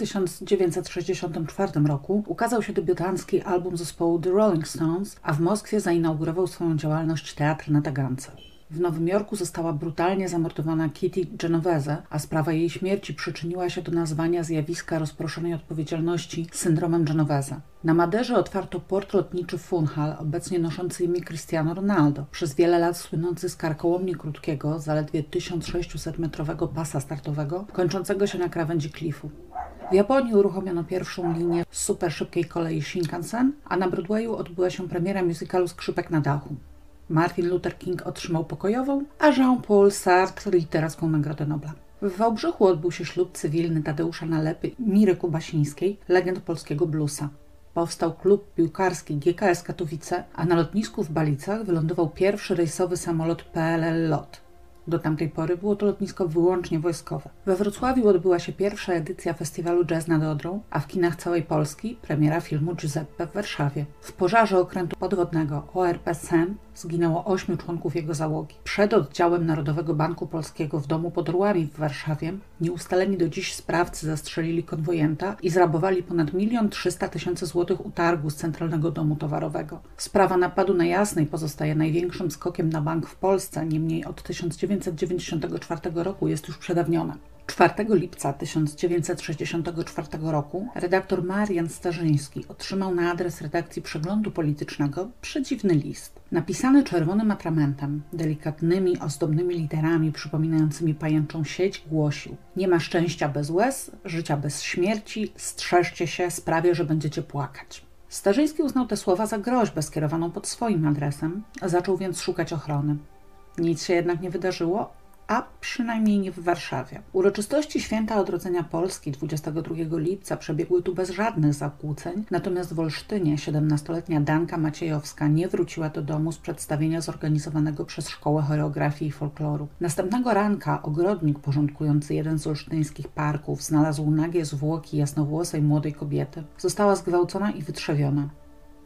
1964 roku ukazał się debiutancki album zespołu The Rolling Stones, a w Moskwie zainaugurował swoją działalność teatr na Tagance. W Nowym Jorku została brutalnie zamordowana Kitty Genovese, a sprawa jej śmierci przyczyniła się do nazwania zjawiska rozproszonej odpowiedzialności syndromem Genovese. Na Maderze otwarto port lotniczy Funchal, obecnie noszący imię Cristiano Ronaldo, przez wiele lat słynący z karkołomnie krótkiego, zaledwie 1600-metrowego pasa startowego, kończącego się na krawędzi klifu. W Japonii uruchomiono pierwszą linię super szybkiej kolei Shinkansen, a na Broadwayu odbyła się premiera musicalu Skrzypek na dachu. Martin Luther King otrzymał pokojową, a Jean-Paul Sartre literacką Nagrodę Nobla. W Wałbrzychu odbył się ślub cywilny Tadeusza Nalepy i Miry Kubasińskiej, legend polskiego bluesa. Powstał klub piłkarski GKS Katowice, a na lotnisku w Balicach wylądował pierwszy rejsowy samolot PLL LOT. Do tamtej pory było to lotnisko wyłącznie wojskowe. We Wrocławiu odbyła się pierwsza edycja festiwalu Jazz nad Odrą, a w kinach całej Polski premiera filmu Giuseppe w Warszawie. W pożarze okrętu podwodnego ORP SEM zginęło ośmiu członków jego załogi. Przed oddziałem Narodowego Banku Polskiego w domu pod Orłami w Warszawie nieustaleni do dziś sprawcy zastrzelili konwojenta i zrabowali ponad milion trzysta tysięcy złotych utargu z Centralnego Domu Towarowego. Sprawa napadu na Jasnej pozostaje największym skokiem na bank w Polsce, niemniej od 1994 roku jest już przedawniona. 4 lipca 1964 roku redaktor Marian Starzyński otrzymał na adres redakcji przeglądu politycznego przedziwny list. Napisany czerwonym atramentem, delikatnymi, ozdobnymi literami przypominającymi pajęczą sieć, głosił: Nie ma szczęścia bez łez, życia bez śmierci, strzeżcie się, sprawię, że będziecie płakać. Starzyński uznał te słowa za groźbę skierowaną pod swoim adresem, zaczął więc szukać ochrony. Nic się jednak nie wydarzyło, a przynajmniej nie w Warszawie. Uroczystości Święta Odrodzenia Polski 22 lipca przebiegły tu bez żadnych zakłóceń, natomiast w Olsztynie 17-letnia Danka Maciejowska nie wróciła do domu z przedstawienia zorganizowanego przez Szkołę Choreografii i Folkloru. Następnego ranka ogrodnik porządkujący jeden z olsztyńskich parków znalazł nagie zwłoki jasnowłosej młodej kobiety. Została zgwałcona i wytrzewiona.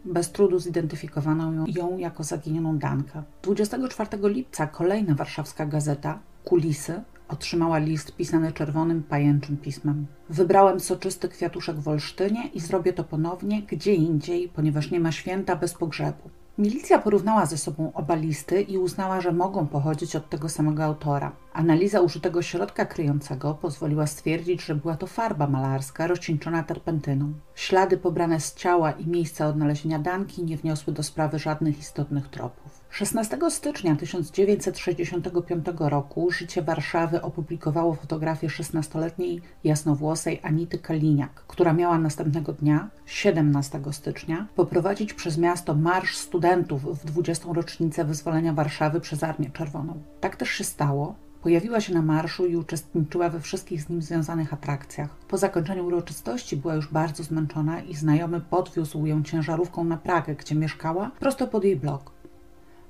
Bez trudu zidentyfikowano ją, ją jako zaginioną Dankę. 24 lipca kolejna warszawska gazeta Kulisy otrzymała list pisany czerwonym pajęczym pismem. Wybrałem soczysty kwiatuszek w Olsztynie i zrobię to ponownie gdzie indziej, ponieważ nie ma święta bez pogrzebu. Milicja porównała ze sobą oba listy i uznała, że mogą pochodzić od tego samego autora. Analiza użytego środka kryjącego pozwoliła stwierdzić, że była to farba malarska rozcieńczona terpentyną. Ślady pobrane z ciała i miejsca odnalezienia Danki nie wniosły do sprawy żadnych istotnych tropów. 16 stycznia 1965 roku Życie Warszawy opublikowało fotografię 16-letniej jasnowłosej Anity Kaliniak, która miała następnego dnia, 17 stycznia, poprowadzić przez miasto Marsz Studentów w 20. rocznicę wyzwolenia Warszawy przez Armię Czerwoną. Tak też się stało, Pojawiła się na marszu i uczestniczyła we wszystkich z nim związanych atrakcjach. Po zakończeniu uroczystości była już bardzo zmęczona i znajomy podwiózł ją ciężarówką na Pragę, gdzie mieszkała, prosto pod jej blok.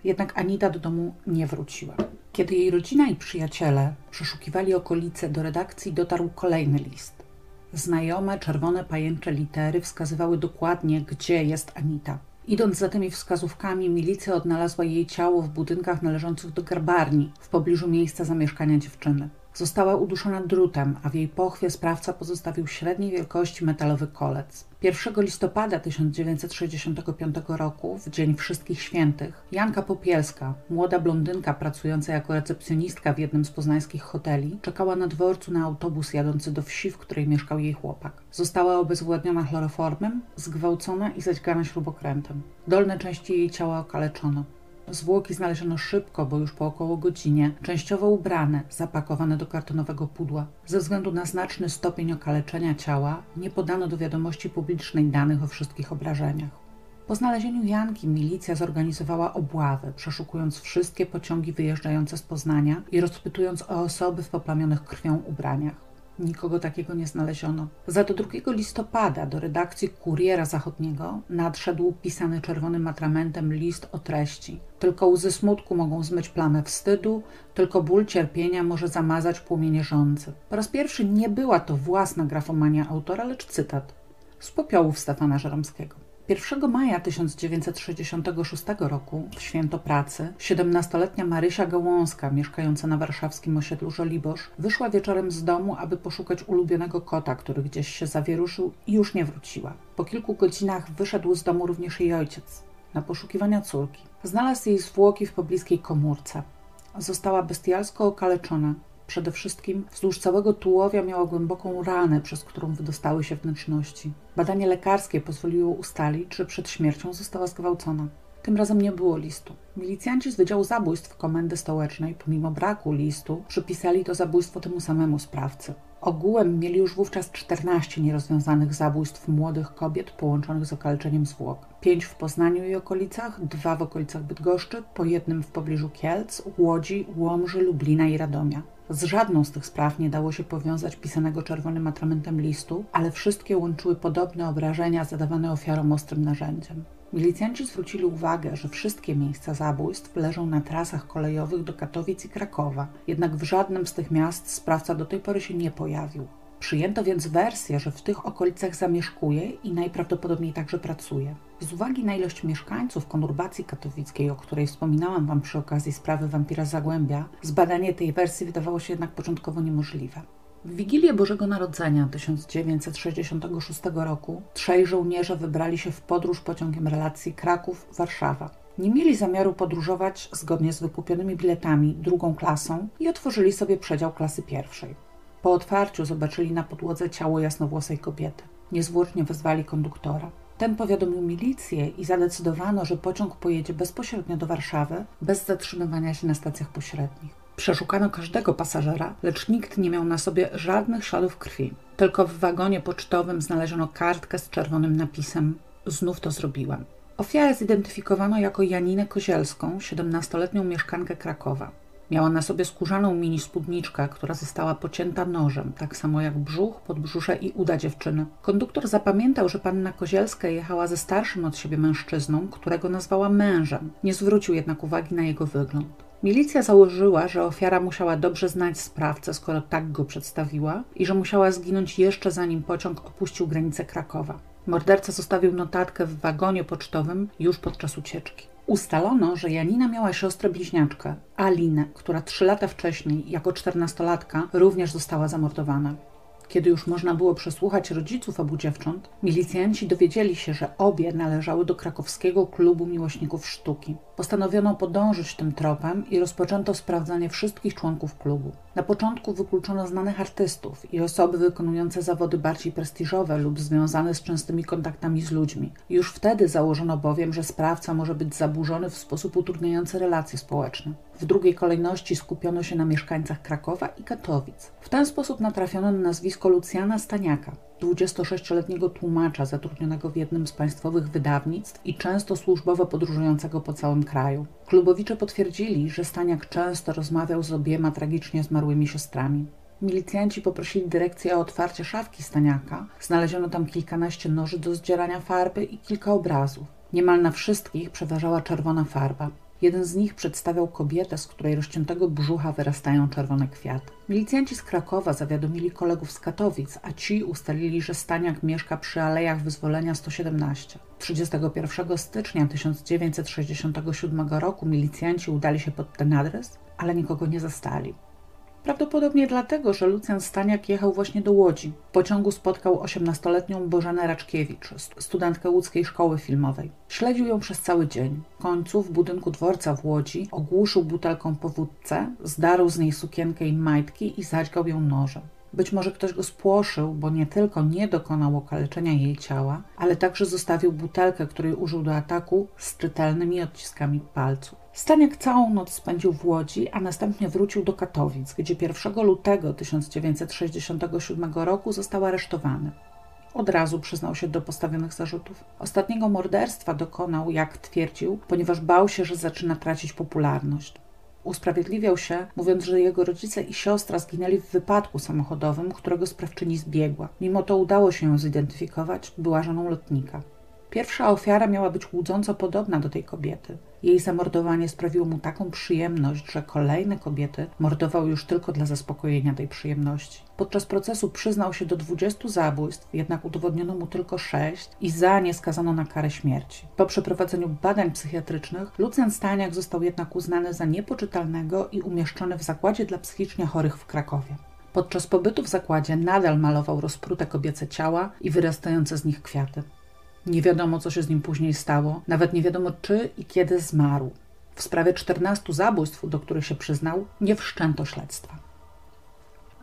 Jednak Anita do domu nie wróciła. Kiedy jej rodzina i przyjaciele przeszukiwali okolice, do redakcji dotarł kolejny list. Znajome czerwone pajęcze litery wskazywały dokładnie, gdzie jest Anita. Idąc za tymi wskazówkami, milicja odnalazła jej ciało w budynkach należących do garbarni, w pobliżu miejsca zamieszkania dziewczyny. Została uduszona drutem, a w jej pochwie sprawca pozostawił średniej wielkości metalowy kolec. 1 listopada 1965 roku, w Dzień Wszystkich Świętych, Janka Popielska, młoda blondynka pracująca jako recepcjonistka w jednym z poznańskich hoteli, czekała na dworcu na autobus jadący do wsi, w której mieszkał jej chłopak. Została obezwładniona chloroformem, zgwałcona i zaćgana śrubokrętem. Dolne części jej ciała okaleczono. Zwłoki znaleziono szybko, bo już po około godzinie, częściowo ubrane, zapakowane do kartonowego pudła. Ze względu na znaczny stopień okaleczenia ciała, nie podano do wiadomości publicznej danych o wszystkich obrażeniach. Po znalezieniu Janki milicja zorganizowała obławę, przeszukując wszystkie pociągi wyjeżdżające z Poznania i rozpytując o osoby w poplamionych krwią ubraniach. Nikogo takiego nie znaleziono. Za to 2 listopada do redakcji Kuriera Zachodniego nadszedł pisany czerwonym atramentem list o treści. Tylko łzy smutku mogą zmyć plamę wstydu, tylko ból cierpienia może zamazać płomienie żądzy. Po raz pierwszy nie była to własna grafomania autora, lecz cytat z popiołów Stefana Żeromskiego. 1 maja 1966 roku, w święto pracy, 17-letnia Marysia Gałązka, mieszkająca na warszawskim osiedlu Żoliborz, wyszła wieczorem z domu, aby poszukać ulubionego kota, który gdzieś się zawieruszył i już nie wróciła. Po kilku godzinach wyszedł z domu również jej ojciec na poszukiwania córki. Znalazł jej zwłoki w pobliskiej komórce. Została bestialsko okaleczona. Przede wszystkim wzdłuż całego tułowia miała głęboką ranę, przez którą wydostały się wnętrzności. Badanie lekarskie pozwoliło ustalić, że przed śmiercią została zgwałcona. Tym razem nie było listu. Milicjanci z Wydziału Zabójstw Komendy Stołecznej, pomimo braku listu, przypisali to zabójstwo temu samemu sprawcy. Ogółem mieli już wówczas 14 nierozwiązanych zabójstw młodych kobiet połączonych z okaleczeniem zwłok. Pięć w Poznaniu i okolicach, dwa w okolicach Bydgoszczy, po jednym w pobliżu Kielc, Łodzi, Łomży, Lublina i Radomia. Z żadną z tych spraw nie dało się powiązać pisanego czerwonym atramentem listu, ale wszystkie łączyły podobne obrażenia zadawane ofiarom ostrym narzędziem. Milicjanci zwrócili uwagę, że wszystkie miejsca zabójstw leżą na trasach kolejowych do Katowic i Krakowa, jednak w żadnym z tych miast sprawca do tej pory się nie pojawił. Przyjęto więc wersję, że w tych okolicach zamieszkuje i najprawdopodobniej także pracuje. Z uwagi na ilość mieszkańców konurbacji katowickiej, o której wspominałam Wam przy okazji sprawy wampira Zagłębia, zbadanie tej wersji wydawało się jednak początkowo niemożliwe. W Wigilię Bożego Narodzenia 1966 roku trzej żołnierze wybrali się w podróż pociągiem relacji Kraków-Warszawa. Nie mieli zamiaru podróżować zgodnie z wykupionymi biletami drugą klasą i otworzyli sobie przedział klasy pierwszej. Po otwarciu zobaczyli na podłodze ciało jasnowłosej kobiety. Niezwłocznie wezwali konduktora. Ten powiadomił milicję i zadecydowano, że pociąg pojedzie bezpośrednio do Warszawy, bez zatrzymywania się na stacjach pośrednich. Przeszukano każdego pasażera, lecz nikt nie miał na sobie żadnych śladów krwi. Tylko w wagonie pocztowym znaleziono kartkę z czerwonym napisem Znów to zrobiłem. Ofiarę zidentyfikowano jako Janinę Kozielską, 17-letnią mieszkankę Krakowa. Miała na sobie skórzaną mini spódniczkę, która została pocięta nożem, tak samo jak brzuch, podbrzusze i uda dziewczyny. Konduktor zapamiętał, że panna Kozielska jechała ze starszym od siebie mężczyzną, którego nazwała mężem. Nie zwrócił jednak uwagi na jego wygląd. Milicja założyła, że ofiara musiała dobrze znać sprawcę, skoro tak go przedstawiła, i że musiała zginąć jeszcze zanim pociąg opuścił granice Krakowa. Morderca zostawił notatkę w wagonie pocztowym już podczas ucieczki. Ustalono, że Janina miała siostrę bliźniaczkę, Alinę, która trzy lata wcześniej, jako czternastolatka, również została zamordowana. Kiedy już można było przesłuchać rodziców obu dziewcząt, milicjanci dowiedzieli się, że obie należały do krakowskiego klubu miłośników sztuki. Postanowiono podążyć tym tropem i rozpoczęto sprawdzanie wszystkich członków klubu. Na początku wykluczono znanych artystów i osoby wykonujące zawody bardziej prestiżowe lub związane z częstymi kontaktami z ludźmi. Już wtedy założono bowiem, że sprawca może być zaburzony w sposób utrudniający relacje społeczne. W drugiej kolejności skupiono się na mieszkańcach Krakowa i Katowic. W ten sposób natrafiono na nazwisko Lucjana Staniaka, 26-letniego tłumacza zatrudnionego w jednym z państwowych wydawnictw i często służbowo podróżującego po całym kraju. Klubowicze potwierdzili, że Staniak często rozmawiał z obiema tragicznie zmarłymi siostrami. Milicjanci poprosili dyrekcję o otwarcie szafki Staniaka. Znaleziono tam kilkanaście noży do zdzierania farby i kilka obrazów. Niemal na wszystkich przeważała czerwona farba. Jeden z nich przedstawiał kobietę, z której rozciętego brzucha wyrastają czerwone kwiaty. Milicjanci z Krakowa zawiadomili kolegów z Katowic, a ci ustalili, że Staniak mieszka przy Alejach Wyzwolenia 117. 31 stycznia 1967 roku milicjanci udali się pod ten adres, ale nikogo nie zastali. Prawdopodobnie dlatego, że Lucjan Staniak jechał właśnie do Łodzi. W pociągu spotkał 18-letnią Bożenę Raczkiewicz, studentkę łódzkiej szkoły filmowej. Śledził ją przez cały dzień. W końcu w budynku dworca w Łodzi ogłuszył butelką po wódce, zdarł z niej sukienkę i majtki i zadźgał ją nożem. Być może ktoś go spłoszył, bo nie tylko nie dokonał okaleczenia jej ciała, ale także zostawił butelkę, której użył do ataku z czytelnymi odciskami palców. Staniak całą noc spędził w Łodzi, a następnie wrócił do Katowic, gdzie 1 lutego 1967 roku został aresztowany. Od razu przyznał się do postawionych zarzutów. Ostatniego morderstwa dokonał, jak twierdził, ponieważ bał się, że zaczyna tracić popularność. Usprawiedliwiał się, mówiąc, że jego rodzice i siostra zginęli w wypadku samochodowym, którego sprawczyni zbiegła. Mimo to udało się ją zidentyfikować, była żoną lotnika. Pierwsza ofiara miała być łudząco podobna do tej kobiety. Jej zamordowanie sprawiło mu taką przyjemność, że kolejne kobiety mordował już tylko dla zaspokojenia tej przyjemności. Podczas procesu przyznał się do 20 zabójstw, jednak udowodniono mu tylko 6 i za nie skazano na karę śmierci. Po przeprowadzeniu badań psychiatrycznych Lucjan Staniak został jednak uznany za niepoczytalnego i umieszczony w zakładzie dla psychicznie chorych w Krakowie. Podczas pobytu w zakładzie nadal malował rozprute kobiece ciała i wyrastające z nich kwiaty. Nie wiadomo, co się z nim później stało, nawet nie wiadomo, czy i kiedy zmarł. W sprawie 14 zabójstw, do których się przyznał, nie wszczęto śledztwa.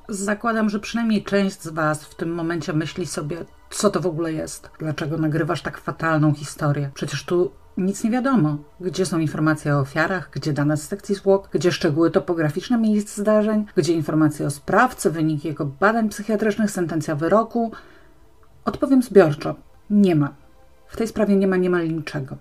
Zakładam, że przynajmniej część z Was w tym momencie myśli sobie, co to w ogóle jest, dlaczego nagrywasz tak fatalną historię. Przecież tu nic nie wiadomo. Gdzie są informacje o ofiarach, gdzie dane z sekcji zwłok, gdzie szczegóły topograficzne miejsc zdarzeń, gdzie informacje o sprawcy, wyniki jego badań psychiatrycznych, sentencja wyroku. Odpowiem zbiorczo: nie ma. W tej sprawie nie ma niemal niczego.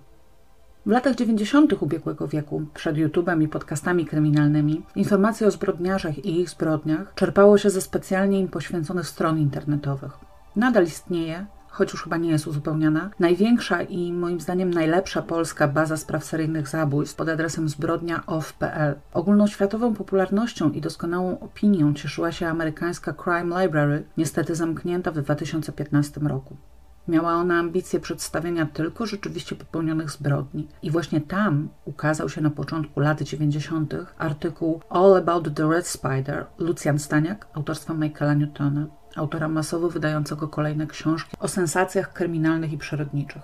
W latach 90. ubiegłego wieku, przed YouTube'em i podcastami kryminalnymi, informacje o zbrodniarzach i ich zbrodniach czerpało się ze specjalnie im poświęconych stron internetowych. Nadal istnieje, choć już chyba nie jest uzupełniana, największa i moim zdaniem najlepsza polska baza spraw seryjnych zabójstw pod adresem zbrodnia.of.pl. Ogólnoświatową popularnością i doskonałą opinią cieszyła się amerykańska Crime Library, niestety zamknięta w 2015 roku. Miała ona ambicje przedstawienia tylko rzeczywiście popełnionych zbrodni. I właśnie tam ukazał się na początku lat 90. artykuł All About the Red Spider Lucjan Staniak autorstwa Michaela Newtona, autora masowo wydającego kolejne książki o sensacjach kryminalnych i przyrodniczych.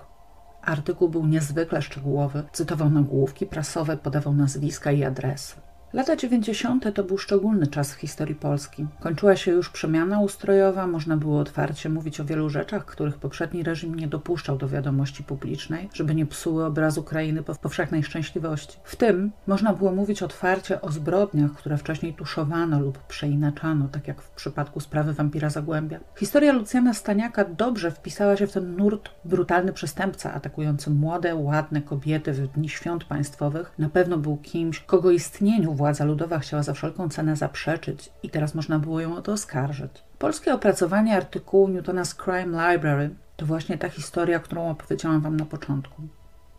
Artykuł był niezwykle szczegółowy, cytował nagłówki prasowe, podawał nazwiska i adresy. Lata 90. to był szczególny czas w historii Polski. Kończyła się już przemiana ustrojowa, można było otwarcie mówić o wielu rzeczach, których poprzedni reżim nie dopuszczał do wiadomości publicznej, żeby nie psuły obrazu krainy po powszechnej szczęśliwości. W tym można było mówić otwarcie o zbrodniach, które wcześniej tuszowano lub przeinaczano, tak jak w przypadku sprawy wampira Zagłębia. Historia Lucjana Staniaka dobrze wpisała się w ten nurt brutalny przestępca atakujący młode, ładne kobiety w dni świąt państwowych. Na pewno był kimś, kogo istnieniu władza ludowa chciała za wszelką cenę zaprzeczyć i teraz można było ją o to oskarżyć. Polskie opracowanie artykułu Newtona's Crime Library to właśnie ta historia, którą opowiedziałam Wam na początku.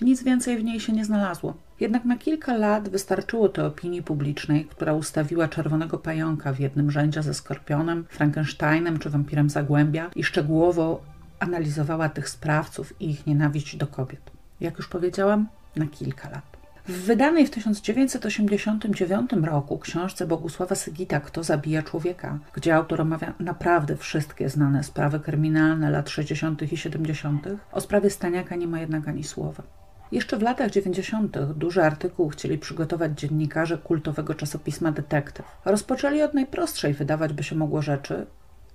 Nic więcej w niej się nie znalazło. Jednak na kilka lat wystarczyło to opinii publicznej, która ustawiła czerwonego pająka w jednym rzędzie ze skorpionem, Frankensteinem czy wampirem Zagłębia i szczegółowo analizowała tych sprawców i ich nienawiść do kobiet. Jak już powiedziałam, na kilka lat. W wydanej w 1989 roku książce Bogusława Sygita Kto zabija człowieka, gdzie autor omawia naprawdę wszystkie znane sprawy kryminalne lat 60. i 70., o sprawie Staniaka nie ma jednak ani słowa. Jeszcze w latach 90. duży artykuł chcieli przygotować dziennikarze kultowego czasopisma Detektyw. Rozpoczęli od najprostszej, wydawać by się mogło rzeczy,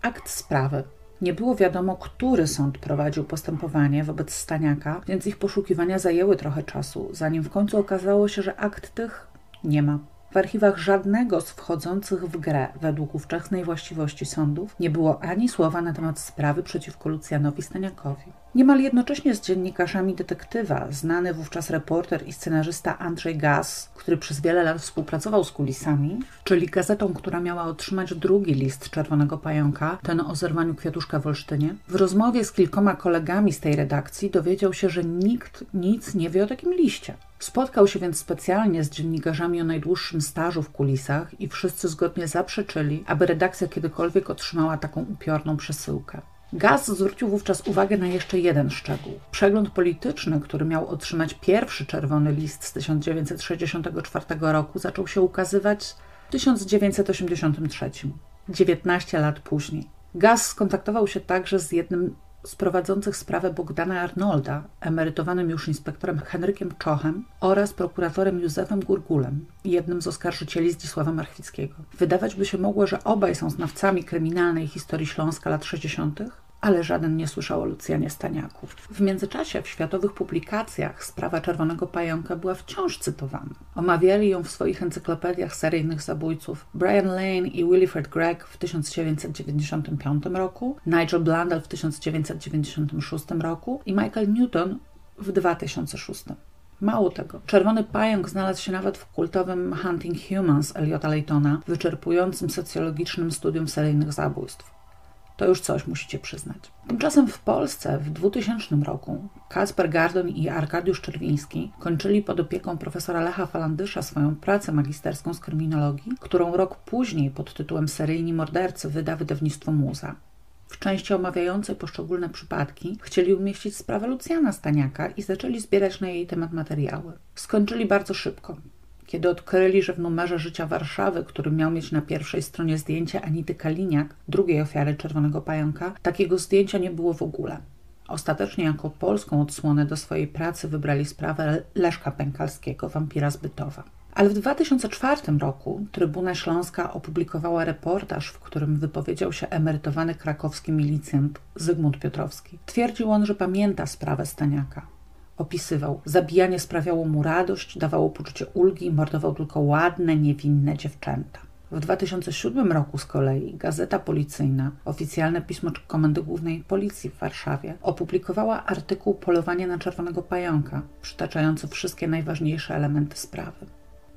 akt sprawy, nie było wiadomo, który sąd prowadził postępowanie wobec Staniaka, więc ich poszukiwania zajęły trochę czasu, zanim w końcu okazało się, że akt tych nie ma. W archiwach żadnego z wchodzących w grę według ówczesnej właściwości sądów nie było ani słowa na temat sprawy przeciwko Lucjanowi Staniakowi. Niemal jednocześnie z dziennikarzami detektywa, znany wówczas reporter i scenarzysta Andrzej Gaz, który przez wiele lat współpracował z kulisami, czyli gazetą, która miała otrzymać drugi list Czerwonego Pająka, ten o zerwaniu kwiatuszka w Olsztynie, w rozmowie z kilkoma kolegami z tej redakcji dowiedział się, że nikt nic nie wie o takim liście. Spotkał się więc specjalnie z dziennikarzami o najdłuższym stażu w kulisach i wszyscy zgodnie zaprzeczyli, aby redakcja kiedykolwiek otrzymała taką upiorną przesyłkę. Gaz zwrócił wówczas uwagę na jeszcze jeden szczegół. Przegląd polityczny, który miał otrzymać pierwszy czerwony list z 1964 roku, zaczął się ukazywać w 1983, 19 lat później. Gaz skontaktował się także z jednym z prowadzących sprawę Bogdana Arnolda, emerytowanym już inspektorem Henrykiem Czochem oraz prokuratorem Józefem Gurgulem, jednym z oskarżycieli Zdzisława Marchwickiego. Wydawać by się mogło, że obaj są znawcami kryminalnej historii Śląska lat 60., ale żaden nie słyszał o Lucjanie Staniaku. W międzyczasie w światowych publikacjach sprawa Czerwonego Pająka była wciąż cytowana. Omawiali ją w swoich encyklopediach seryjnych zabójców Brian Lane i Wilfred Gregg w 1995 roku, Nigel Blundell w 1996 roku i Michael Newton w 2006. Mało tego, Czerwony Pająk znalazł się nawet w kultowym Hunting Humans Eliota Laytona, wyczerpującym socjologicznym studium seryjnych zabójstw. To już coś musicie przyznać. Tymczasem w Polsce w 2000 roku Kacper Gardon i Arkadiusz Czerwiński kończyli pod opieką profesora Lecha Falandysza swoją pracę magisterską z kryminologii, którą rok później pod tytułem Seryjni mordercy wyda wydawnictwo Muza. W części omawiającej poszczególne przypadki chcieli umieścić sprawę Lucjana Staniaka i zaczęli zbierać na jej temat materiały. Skończyli bardzo szybko. Kiedy odkryli, że w numerze Życia Warszawy, który miał mieć na pierwszej stronie zdjęcie Anity Kaliniak, drugiej ofiary Czerwonego Pająka, takiego zdjęcia nie było w ogóle. Ostatecznie jako polską odsłonę do swojej pracy wybrali sprawę Leszka Pękalskiego, wampira z Bytowa. Ale w 2004 roku Trybuna Śląska opublikowała reportaż, w którym wypowiedział się emerytowany krakowski milicjant Zygmunt Piotrowski. Twierdził on, że pamięta sprawę Staniaka. Opisywał, zabijanie sprawiało mu radość, dawało poczucie ulgi, mordował tylko ładne, niewinne dziewczęta. W 2007 roku z kolei Gazeta Policyjna, oficjalne pismo Komendy Głównej Policji w Warszawie, opublikowała artykuł Polowanie na czerwonego pająka, przytaczający wszystkie najważniejsze elementy sprawy.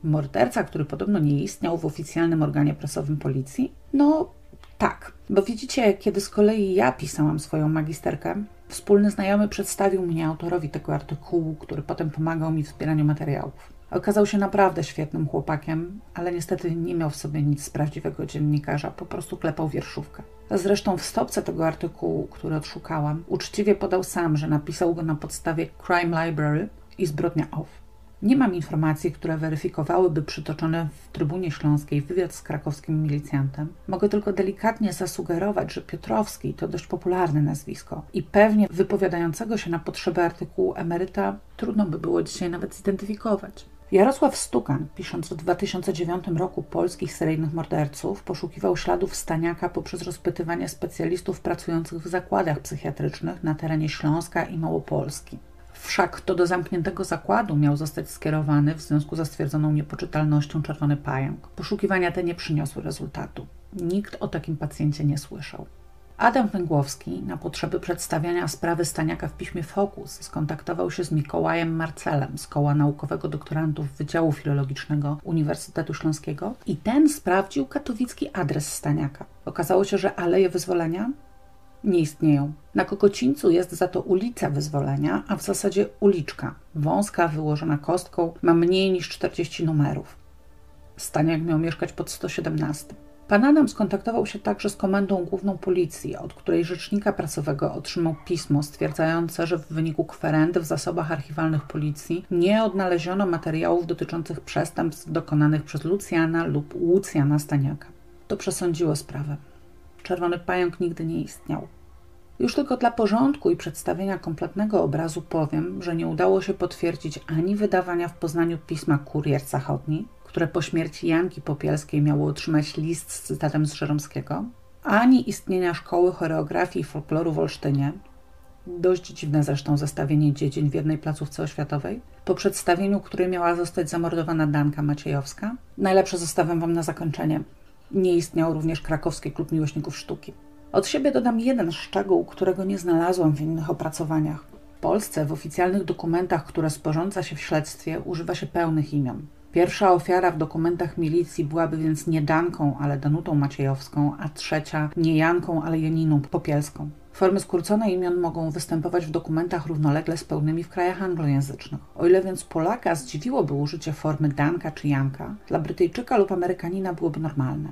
Morderca, który podobno nie istniał w oficjalnym organie prasowym policji? No tak, bo widzicie, kiedy z kolei ja pisałam swoją magisterkę, wspólny znajomy przedstawił mnie autorowi tego artykułu, który potem pomagał mi w zbieraniu materiałów. Okazał się naprawdę świetnym chłopakiem, ale niestety nie miał w sobie nic z prawdziwego dziennikarza, po prostu klepał wierszówkę. Zresztą w stopce tego artykułu, który odszukałam, uczciwie podał sam, że napisał go na podstawie Crime Library i Zbrodnia Off. Nie mam informacji, które weryfikowałyby przytoczony w Trybunie Śląskiej wywiad z krakowskim milicjantem. Mogę tylko delikatnie zasugerować, że Piotrowski to dość popularne nazwisko i pewnie wypowiadającego się na potrzeby artykułu emeryta trudno by było dzisiaj nawet zidentyfikować. Jarosław Stukan, pisząc w 2009 roku polskich seryjnych morderców, poszukiwał śladów Staniaka poprzez rozpytywanie specjalistów pracujących w zakładach psychiatrycznych na terenie Śląska i Małopolski. Wszak to do zamkniętego zakładu miał zostać skierowany w związku ze stwierdzoną niepoczytalnością czerwony pająk. Poszukiwania te nie przyniosły rezultatu. Nikt o takim pacjencie nie słyszał. Adam Węgłowski na potrzeby przedstawiania sprawy Staniaka w piśmie Fokus skontaktował się z Mikołajem Marcelem z Koła Naukowego Doktorantów Wydziału Filologicznego Uniwersytetu Śląskiego i ten sprawdził katowicki adres Staniaka. Okazało się, że Aleje Wyzwolenia nie istnieją. Na Kokocińcu jest za to ulica Wyzwolenia, a w zasadzie uliczka, wąska, wyłożona kostką, ma mniej niż 40 numerów. Staniak miał mieszkać pod 117. Pan Adam skontaktował się także z Komendą Główną Policji, od której rzecznika prasowego otrzymał pismo stwierdzające, że w wyniku kwerendy w zasobach archiwalnych policji nie odnaleziono materiałów dotyczących przestępstw dokonanych przez Lucjana lub Łucjana Staniaka. To przesądziło sprawę. Czerwony pająk nigdy nie istniał. Już tylko dla porządku i przedstawienia kompletnego obrazu powiem, że nie udało się potwierdzić ani wydawania w Poznaniu pisma Kurier Zachodni, które po śmierci Janki Popielskiej miało otrzymać list z cytatem z Żeromskiego, ani istnienia szkoły choreografii i folkloru w Olsztynie, dość dziwne zresztą zestawienie dziedzin w jednej placówce oświatowej, po przedstawieniu której miała zostać zamordowana Danka Maciejowska. Najlepsze zostawiam Wam na zakończenie. Nie istniał również krakowski klub miłośników sztuki. Od siebie dodam jeden szczegół, którego nie znalazłam w innych opracowaniach. W Polsce w oficjalnych dokumentach, które sporządza się w śledztwie, używa się pełnych imion. Pierwsza ofiara w dokumentach milicji byłaby więc nie Danką, ale Danutą Maciejowską, a trzecia nie Janką, ale Janiną Popielską. Formy skrócone imion mogą występować w dokumentach równolegle z pełnymi w krajach anglojęzycznych. O ile więc Polaka zdziwiłoby użycie formy Danka czy Janka, dla Brytyjczyka lub Amerykanina byłoby normalne.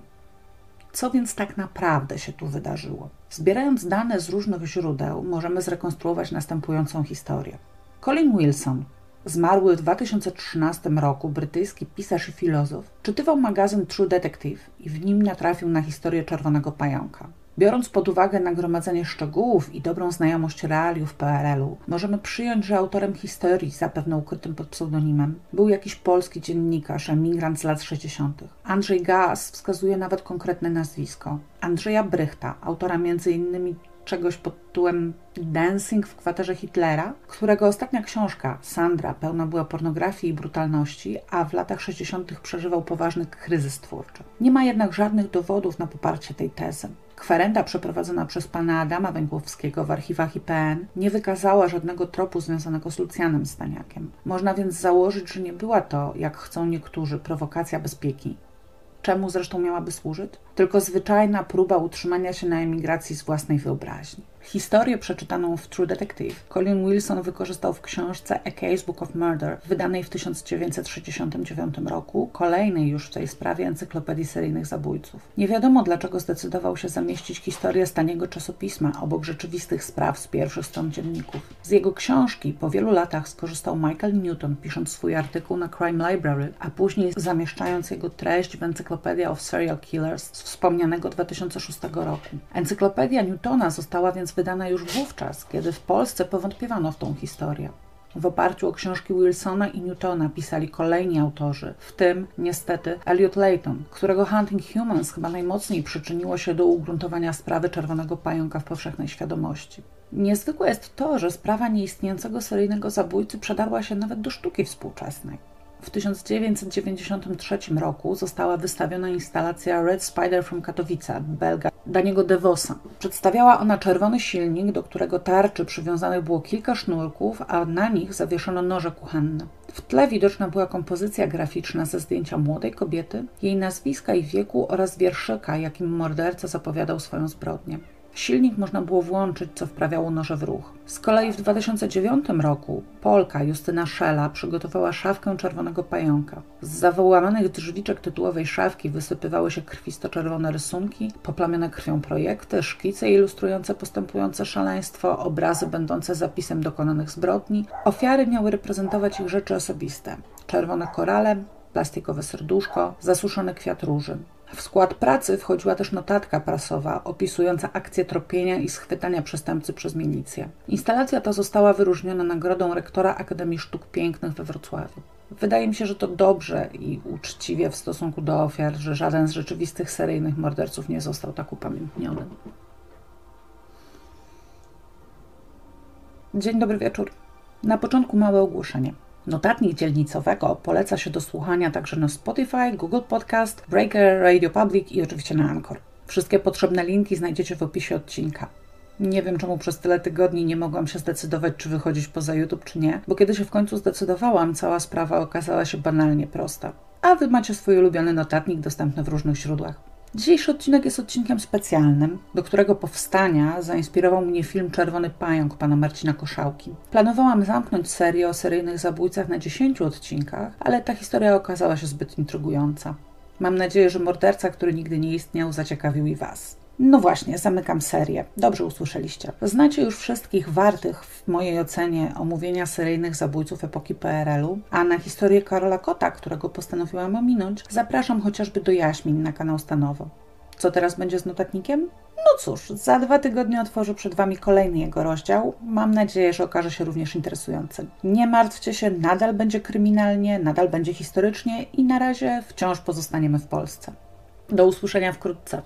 Co więc tak naprawdę się tu wydarzyło? Zbierając dane z różnych źródeł, możemy zrekonstruować następującą historię. Colin Wilson, zmarły w 2013 roku brytyjski pisarz i filozof, czytywał magazyn True Detective i w nim natrafił na historię Czerwonego Pająka. Biorąc pod uwagę nagromadzenie szczegółów i dobrą znajomość realiów PRL-u, możemy przyjąć, że autorem historii, zapewne ukrytym pod pseudonimem, był jakiś polski dziennikarz, emigrant z lat 60. Andrzej Gaz wskazuje nawet konkretne nazwisko. Andrzeja Brychta, autora m.in czegoś pod tytułem Dancing w kwaterze Hitlera, którego ostatnia książka, Sandra, pełna była pornografii i brutalności, a w latach 60. przeżywał poważny kryzys twórczy. Nie ma jednak żadnych dowodów na poparcie tej tezy. Kwerenda przeprowadzona przez pana Adama Węgłowskiego w archiwach IPN nie wykazała żadnego tropu związanego z Lucjanem Staniakiem. Można więc założyć, że nie była to, jak chcą niektórzy, prowokacja bezpieki. Czemu zresztą miałaby służyć? tylko zwyczajna próba utrzymania się na emigracji z własnej wyobraźni. Historię przeczytaną w True Detective Colin Wilson wykorzystał w książce A Case Book of Murder, wydanej w 1969 roku, kolejnej już w tej sprawie encyklopedii seryjnych zabójców. Nie wiadomo dlaczego zdecydował się zamieścić historię z taniego czasopisma obok rzeczywistych spraw z pierwszych stron dzienników. Z jego książki po wielu latach skorzystał Michael Newton, pisząc swój artykuł na Crime Library, a później zamieszczając jego treść w Encyclopedia of Serial Killers z wspomnianego 2006 roku. Encyklopedia Newtona została więc wydana już wówczas, kiedy w Polsce powątpiewano w tą historię. W oparciu o książki Wilsona i Newtona pisali kolejni autorzy, w tym, niestety, Elliot Layton, którego Hunting Humans chyba najmocniej przyczyniło się do ugruntowania sprawy Czerwonego Pająka w powszechnej świadomości. Niezwykłe jest to, że sprawa nieistniejącego seryjnego zabójcy przedarła się nawet do sztuki współczesnej. W 1993 roku została wystawiona instalacja Red Spider from Katowice, belga Daniego Devosa. Przedstawiała ona czerwony silnik, do którego tarczy przywiązanych było kilka sznurków, a na nich zawieszono noże kuchenne. W tle widoczna była kompozycja graficzna ze zdjęcia młodej kobiety, jej nazwiska i wieku oraz wierszyka, jakim morderca zapowiadał swoją zbrodnię. Silnik można było włączyć, co wprawiało noże w ruch. Z kolei w 2009 roku Polka Justyna Szela przygotowała szafkę czerwonego pająka. Z zawołamanych drzwiczek tytułowej szafki wysypywały się krwisto-czerwone rysunki, poplamione krwią projekty, szkice ilustrujące postępujące szaleństwo, obrazy będące zapisem dokonanych zbrodni. Ofiary miały reprezentować ich rzeczy osobiste. Czerwone korale, plastikowe serduszko, zasuszony kwiat róży. W skład pracy wchodziła też notatka prasowa opisująca akcję tropienia i schwytania przestępcy przez milicję. Instalacja ta została wyróżniona nagrodą rektora Akademii Sztuk Pięknych we Wrocławiu. Wydaje mi się, że to dobrze i uczciwie w stosunku do ofiar, że żaden z rzeczywistych seryjnych morderców nie został tak upamiętniony. Dzień dobry wieczór. Na początku małe ogłoszenie. Notatnik dzielnicowego poleca się do słuchania także na Spotify, Google Podcast, Breaker, Radio Public i oczywiście na Anchor. Wszystkie potrzebne linki znajdziecie w opisie odcinka. Nie wiem, czemu przez tyle tygodni nie mogłam się zdecydować, czy wychodzić poza YouTube, czy nie, bo kiedy się w końcu zdecydowałam, cała sprawa okazała się banalnie prosta. A wy macie swój ulubiony notatnik dostępny w różnych źródłach. Dzisiejszy odcinek jest odcinkiem specjalnym, do którego powstania zainspirował mnie film Czerwony Pająk pana Marcina Koszałki. Planowałam zamknąć serię o seryjnych zabójcach na 10 odcinkach, ale ta historia okazała się zbyt intrygująca. Mam nadzieję, że morderca, który nigdy nie istniał, zaciekawił i Was. No właśnie, zamykam serię. Dobrze usłyszeliście. Znacie już wszystkich wartych w mojej ocenie omówienia seryjnych zabójców epoki PRL-u, a na historię Karola Kota, którego postanowiłam ominąć, zapraszam chociażby do Jaśmin na kanał Stanowo. Co teraz będzie z notatnikiem? No cóż, za dwa tygodnie otworzę przed Wami kolejny jego rozdział. Mam nadzieję, że okaże się również interesujący. Nie martwcie się, nadal będzie kryminalnie, nadal będzie historycznie i na razie wciąż pozostaniemy w Polsce. Do usłyszenia wkrótce.